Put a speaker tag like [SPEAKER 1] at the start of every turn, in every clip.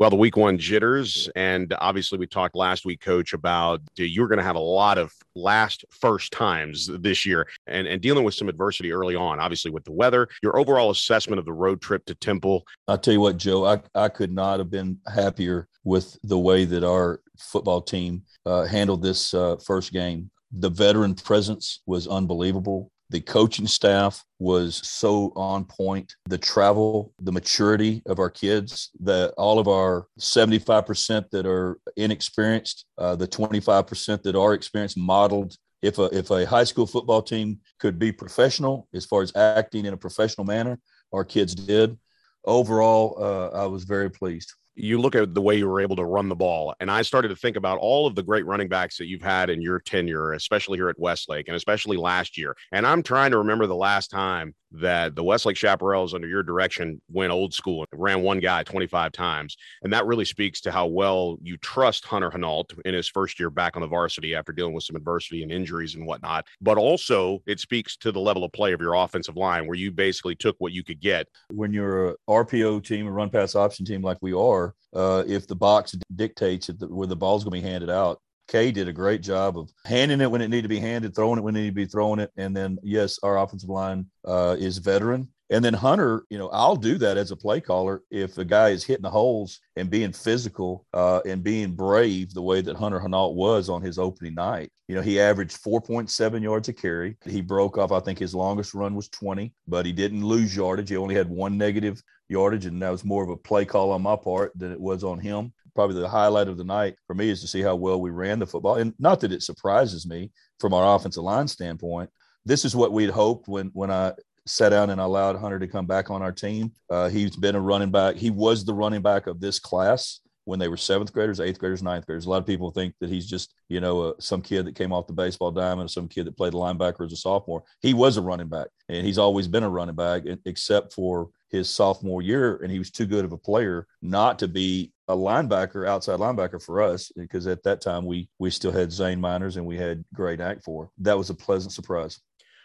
[SPEAKER 1] Well, the week one jitters. And obviously, we talked last week, coach, about you're going to have a lot of last first times this year and, and dealing with some adversity early on, obviously, with the weather. Your overall assessment of the road trip to Temple.
[SPEAKER 2] I'll tell you what, Joe, I, I could not have been happier with the way that our football team uh, handled this uh, first game. The veteran presence was unbelievable. The coaching staff was so on point. The travel, the maturity of our kids, that all of our 75% that are inexperienced, uh, the 25% that are experienced modeled if a if a high school football team could be professional as far as acting in a professional manner, our kids did. Overall, uh, I was very pleased
[SPEAKER 1] you look at the way you were able to run the ball. And I started to think about all of the great running backs that you've had in your tenure, especially here at Westlake and especially last year. And I'm trying to remember the last time that the Westlake Chaparrals, under your direction, went old school and ran one guy 25 times. And that really speaks to how well you trust Hunter Henault in his first year back on the varsity after dealing with some adversity and injuries and whatnot. But also, it speaks to the level of play of your offensive line where you basically took what you could get.
[SPEAKER 2] When you're a RPO team, a run pass option team like we are, uh, if the box dictates where the ball's going to be handed out. Cade did a great job of handing it when it needed to be handed, throwing it when it needed to be throwing it. And then, yes, our offensive line uh, is veteran. And then Hunter, you know, I'll do that as a play caller if a guy is hitting the holes and being physical uh, and being brave the way that Hunter Henault was on his opening night. You know, he averaged 4.7 yards a carry. He broke off, I think his longest run was 20, but he didn't lose yardage. He only had one negative yardage, and that was more of a play call on my part than it was on him. Probably the highlight of the night for me is to see how well we ran the football. And not that it surprises me from our offensive line standpoint. This is what we'd hoped when when I sat down and allowed Hunter to come back on our team. Uh, he's been a running back. He was the running back of this class when they were seventh graders, eighth graders, ninth graders. A lot of people think that he's just, you know, uh, some kid that came off the baseball diamond, some kid that played linebacker as a sophomore. He was a running back, and he's always been a running back, except for his sophomore year, and he was too good of a player not to be a linebacker, outside linebacker for us, because at that time we we still had Zane Miners and we had Gray Act for. That was a pleasant surprise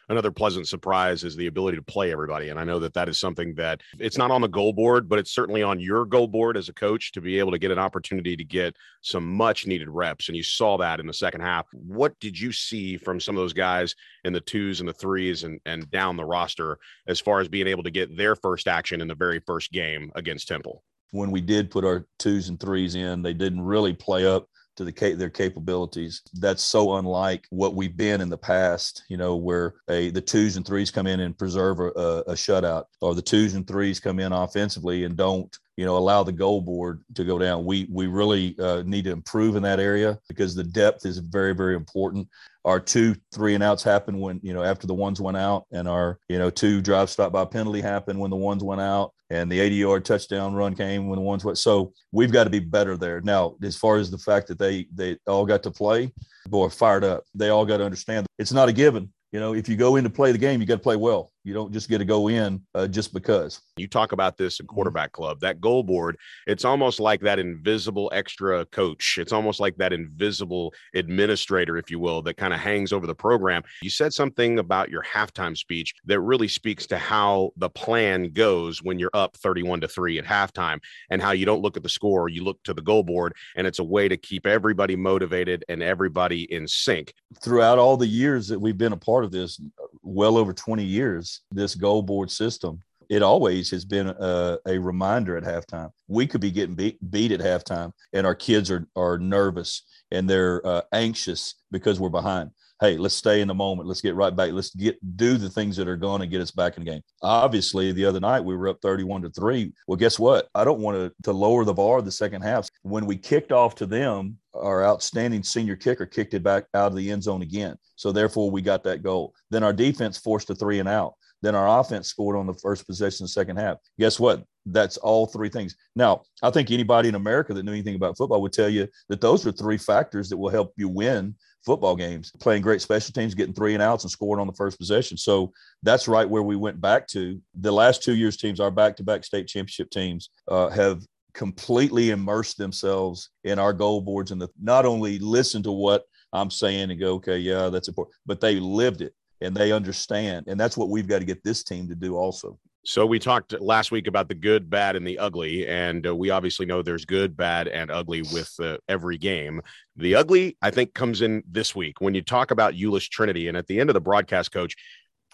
[SPEAKER 1] another pleasant surprise is the ability to play everybody. And I know that that is something that it's not on the goal board, but it's certainly on your goal board as a coach to be able to get an opportunity to get some much needed reps. And you saw that in the second half. What did you see from some of those guys in the twos and the threes and, and down the roster as far as being able to get their first action in the very first game against Temple?
[SPEAKER 2] When we did put our twos and threes in, they didn't really play up to the their capabilities. That's so unlike what we've been in the past, you know, where a, the twos and threes come in and preserve a, a shutout, or the twos and threes come in offensively and don't you know allow the goal board to go down. We we really uh, need to improve in that area because the depth is very very important. Our two three and outs happened when you know after the ones went out and our you know two drive stop by penalty happened when the ones went out and the 80 yard touchdown run came when the ones went. So we've got to be better there. Now as far as the fact that they they all got to play boy fired up. They all got to understand it's not a given. You know if you go in to play the game you got to play well you don't just get to go in uh, just because.
[SPEAKER 1] You talk about this in mm-hmm. quarterback club, that goal board. It's almost like that invisible extra coach. It's almost like that invisible administrator, if you will, that kind of hangs over the program. You said something about your halftime speech that really speaks to how the plan goes when you're up 31 to 3 at halftime and how you don't look at the score, you look to the goal board. And it's a way to keep everybody motivated and everybody in sync.
[SPEAKER 2] Throughout all the years that we've been a part of this, well over 20 years, this goal board system, it always has been a, a, reminder at halftime. We could be getting beat, beat at halftime, and our kids are are nervous and they're uh, anxious because we're behind. Hey, let's stay in the moment. Let's get right back. Let's get do the things that are going to get us back in the game. Obviously, the other night we were up 31 to 3. Well, guess what? I don't want to, to lower the bar the second half. When we kicked off to them, our outstanding senior kicker kicked it back out of the end zone again. So therefore we got that goal. Then our defense forced a three and out. Then our offense scored on the first possession in the second half. Guess what? That's all three things. Now, I think anybody in America that knew anything about football would tell you that those are three factors that will help you win football games. Playing great special teams, getting three and outs, and scoring on the first possession. So that's right where we went back to. The last two years' teams, our back-to-back state championship teams, uh, have completely immerse themselves in our goal boards and the, not only listen to what I'm saying and go, okay, yeah, that's important, but they lived it and they understand. And that's what we've got to get this team to do also.
[SPEAKER 1] So we talked last week about the good, bad, and the ugly, and uh, we obviously know there's good, bad, and ugly with uh, every game. The ugly, I think, comes in this week when you talk about Euless Trinity, and at the end of the broadcast, coach,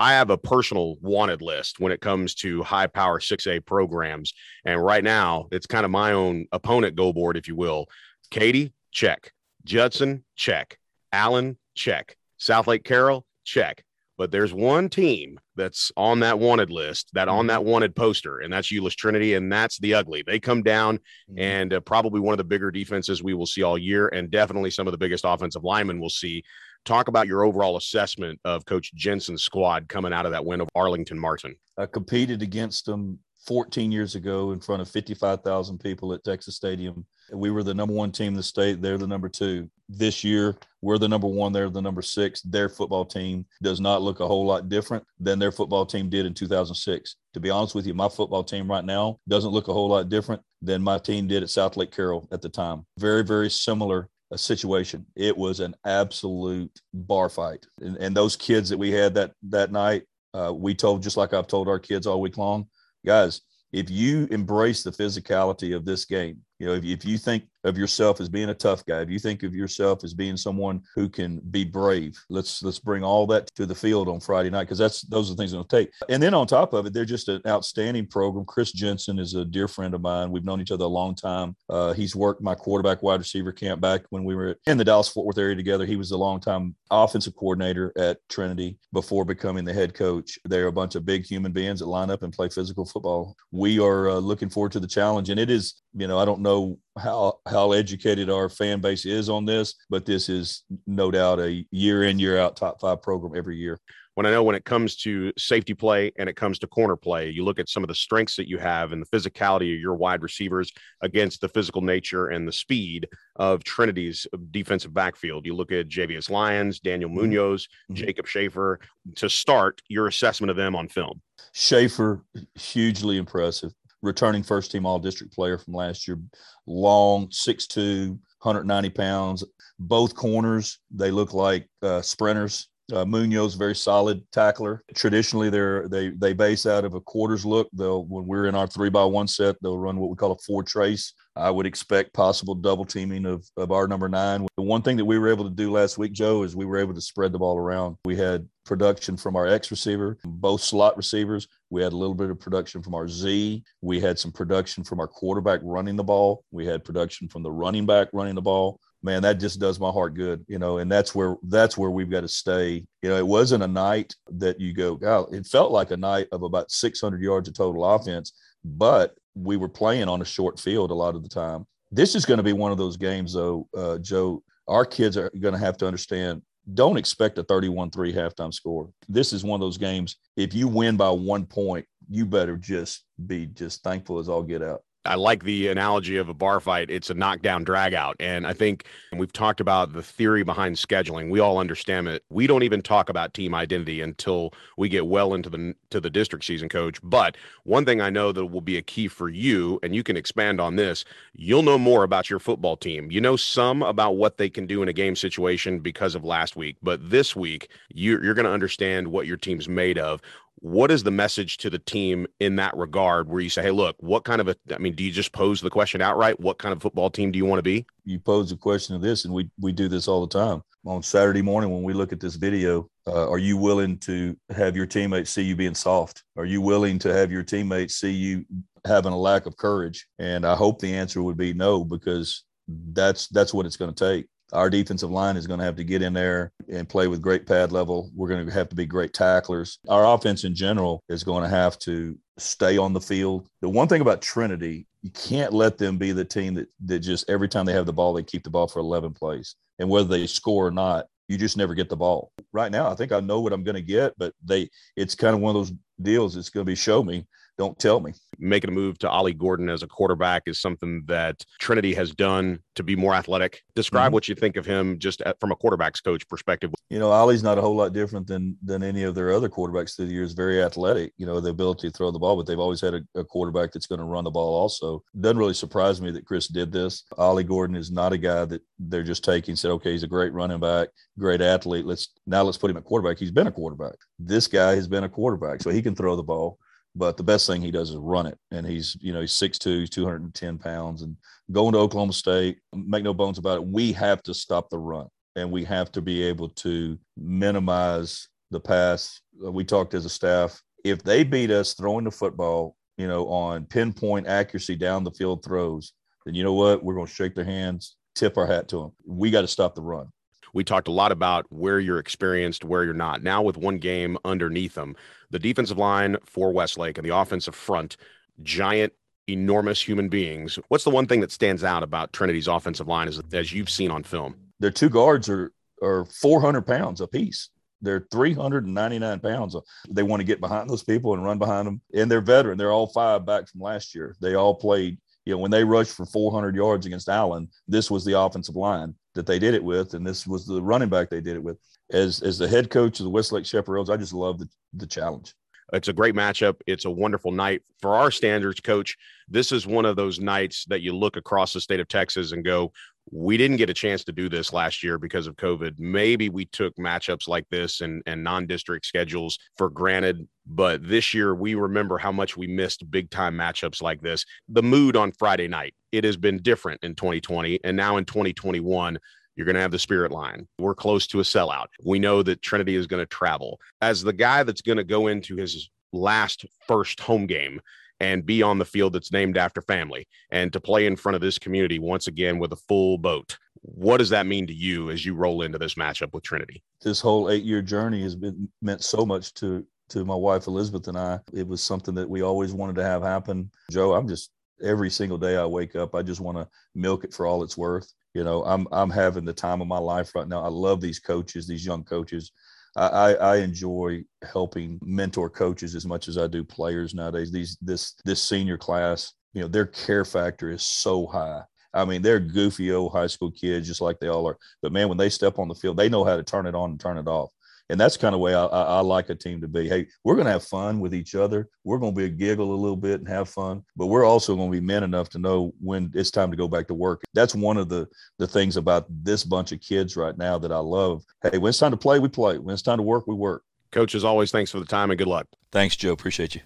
[SPEAKER 1] I have a personal wanted list when it comes to high power 6A programs, and right now it's kind of my own opponent goal board, if you will. Katie, check. Judson, check. Allen, check. Southlake Carroll, check. But there's one team that's on that wanted list, that on that wanted poster, and that's Euless Trinity, and that's the ugly. They come down mm-hmm. and uh, probably one of the bigger defenses we will see all year, and definitely some of the biggest offensive linemen we'll see. Talk about your overall assessment of Coach Jensen's squad coming out of that win of Arlington Martin.
[SPEAKER 2] I competed against them 14 years ago in front of 55,000 people at Texas Stadium. We were the number one team in the state. They're the number two. This year, we're the number one. They're the number six. Their football team does not look a whole lot different than their football team did in 2006. To be honest with you, my football team right now doesn't look a whole lot different than my team did at Southlake Carroll at the time. Very, very similar a situation. It was an absolute bar fight. And, and those kids that we had that that night, uh, we told just like I've told our kids all week long, guys, if you embrace the physicality of this game, you know, if, if you think of yourself as being a tough guy, if you think of yourself as being someone who can be brave, let's let's bring all that to the field on Friday night because that's those are the things it'll take. And then on top of it, they're just an outstanding program. Chris Jensen is a dear friend of mine. We've known each other a long time. Uh, he's worked my quarterback wide receiver camp back when we were in the Dallas Fort Worth area together. He was a long time offensive coordinator at Trinity before becoming the head coach. They're a bunch of big human beings that line up and play physical football. We are uh, looking forward to the challenge, and it is you know I don't know how how educated our fan base is on this, but this is no doubt a year in year out top five program every year.
[SPEAKER 1] When I know when it comes to safety play and it comes to corner play, you look at some of the strengths that you have and the physicality of your wide receivers against the physical nature and the speed of Trinity's defensive backfield. You look at Javius Lyons, Daniel mm-hmm. Munoz, mm-hmm. Jacob Schaefer. To start, your assessment of them on film.
[SPEAKER 2] Schaefer, hugely impressive returning first team all district player from last year. Long, 6'2, 190 pounds. Both corners, they look like uh, sprinters. Uh, Munoz, very solid tackler. Traditionally, they're they they base out of a quarters look. They'll when we're in our three by one set, they'll run what we call a four trace. I would expect possible double teaming of, of our number nine. The one thing that we were able to do last week, Joe, is we were able to spread the ball around. We had production from our X receiver, both slot receivers. We had a little bit of production from our Z. We had some production from our quarterback running the ball. We had production from the running back running the ball. Man, that just does my heart good, you know, and that's where that's where we've got to stay. You know, it wasn't a night that you go, it felt like a night of about 600 yards of total offense, but we were playing on a short field a lot of the time. This is going to be one of those games, though, uh, Joe. Our kids are going to have to understand don't expect a 31 3 halftime score. This is one of those games. If you win by one point, you better just be just thankful as all get out.
[SPEAKER 1] I like the analogy of a bar fight. It's a knockdown drag out. And I think we've talked about the theory behind scheduling. We all understand it. We don't even talk about team identity until we get well into the to the district season coach. But one thing I know that will be a key for you, and you can expand on this, you'll know more about your football team. You know some about what they can do in a game situation because of last week. But this week, you're, you're going to understand what your team's made of what is the message to the team in that regard where you say hey look what kind of a i mean do you just pose the question outright? What kind of football team do you want to be?
[SPEAKER 2] You pose the question of this and we we do this all the time. On saturday morning when we look at this video uh, are you willing to have your teammates see you being soft? Are you willing to have your teammates see you having a lack of courage? And i hope the answer would be no because that's that's what it's going to take our defensive line is going to have to get in there and play with great pad level. We're going to have to be great tacklers. Our offense in general is going to have to stay on the field. The one thing about Trinity, you can't let them be the team that, that just every time they have the ball, they keep the ball for 11 plays. And whether they score or not, you just never get the ball. Right now, I think I know what I'm going to get, but they it's kind of one of those deals. It's going to be show me don't tell me.
[SPEAKER 1] Making a move to Ollie Gordon as a quarterback is something that Trinity has done to be more athletic. Describe mm-hmm. what you think of him just at, from a quarterback's coach perspective.
[SPEAKER 2] You know, Ollie's not a whole lot different than than any of their other quarterbacks through the years. Very athletic, you know, the ability to throw the ball, but they've always had a, a quarterback that's going to run the ball also. Doesn't really surprise me that Chris did this. Ollie Gordon is not a guy that they're just taking, said, okay, he's a great running back, great athlete. Let's now let's put him at quarterback. He's been a quarterback. This guy has been a quarterback, so he can throw the ball But the best thing he does is run it. And he's, you know, he's 6'2, 210 pounds. And going to Oklahoma State, make no bones about it, we have to stop the run and we have to be able to minimize the pass. Uh, we talked as a staff. If they beat us throwing the football, you know, on pinpoint accuracy down the field throws, then you know what? We're going to shake their hands, tip our hat to them. We got to stop the run.
[SPEAKER 1] We talked a lot about where you're experienced, where you're not. Now, with one game underneath them, the defensive line for Westlake and the offensive front, giant, enormous human beings. What's the one thing that stands out about Trinity's offensive line as, as you've seen on film?
[SPEAKER 2] Their two guards are, are 400 pounds apiece. They're 399 pounds. They want to get behind those people and run behind them. And they're veteran. They're all five back from last year. They all played you know, when they rushed for 400 yards against Allen, this was the offensive line that they did it with, and this was the running back they did it with. As as the head coach of the Westlake Chaparrals, I just love the, the challenge.
[SPEAKER 1] It's a great matchup. It's a wonderful night for our standards, coach. This is one of those nights that you look across the state of Texas and go, we didn't get a chance to do this last year because of COVID. Maybe we took matchups like this and, and non district schedules for granted. But this year, we remember how much we missed big time matchups like this. The mood on Friday night, it has been different in 2020. And now in 2021, you're going to have the spirit line. We're close to a sellout. We know that Trinity is going to travel. As the guy that's going to go into his last first home game and be on the field that's named after family and to play in front of this community once again with a full boat. What does that mean to you as you roll into this matchup with Trinity?
[SPEAKER 2] This whole eight year journey has been meant so much to to my wife Elizabeth and I. It was something that we always wanted to have happen. Joe, I'm just every single day I wake up, I just want to milk it for all it's worth. You know, I'm I'm having the time of my life right now. I love these coaches, these young coaches. I, I enjoy helping mentor coaches as much as I do players nowadays. These this this senior class, you know, their care factor is so high. I mean, they're goofy old high school kids, just like they all are. But man, when they step on the field, they know how to turn it on and turn it off and that's kind of way I, I, I, like a team to be. Hey, we're going to have fun with each other. We're going to be a giggle a little bit and have fun, but we're also going to be men enough to know when it's time to go back to work. That's one of the the things about this bunch of kids right now that I love. Hey, when it's time to play, we play. When it's time to work, we work.
[SPEAKER 1] Coach, as always, thanks for the time and good luck.
[SPEAKER 2] Thanks, Joe. Appreciate you.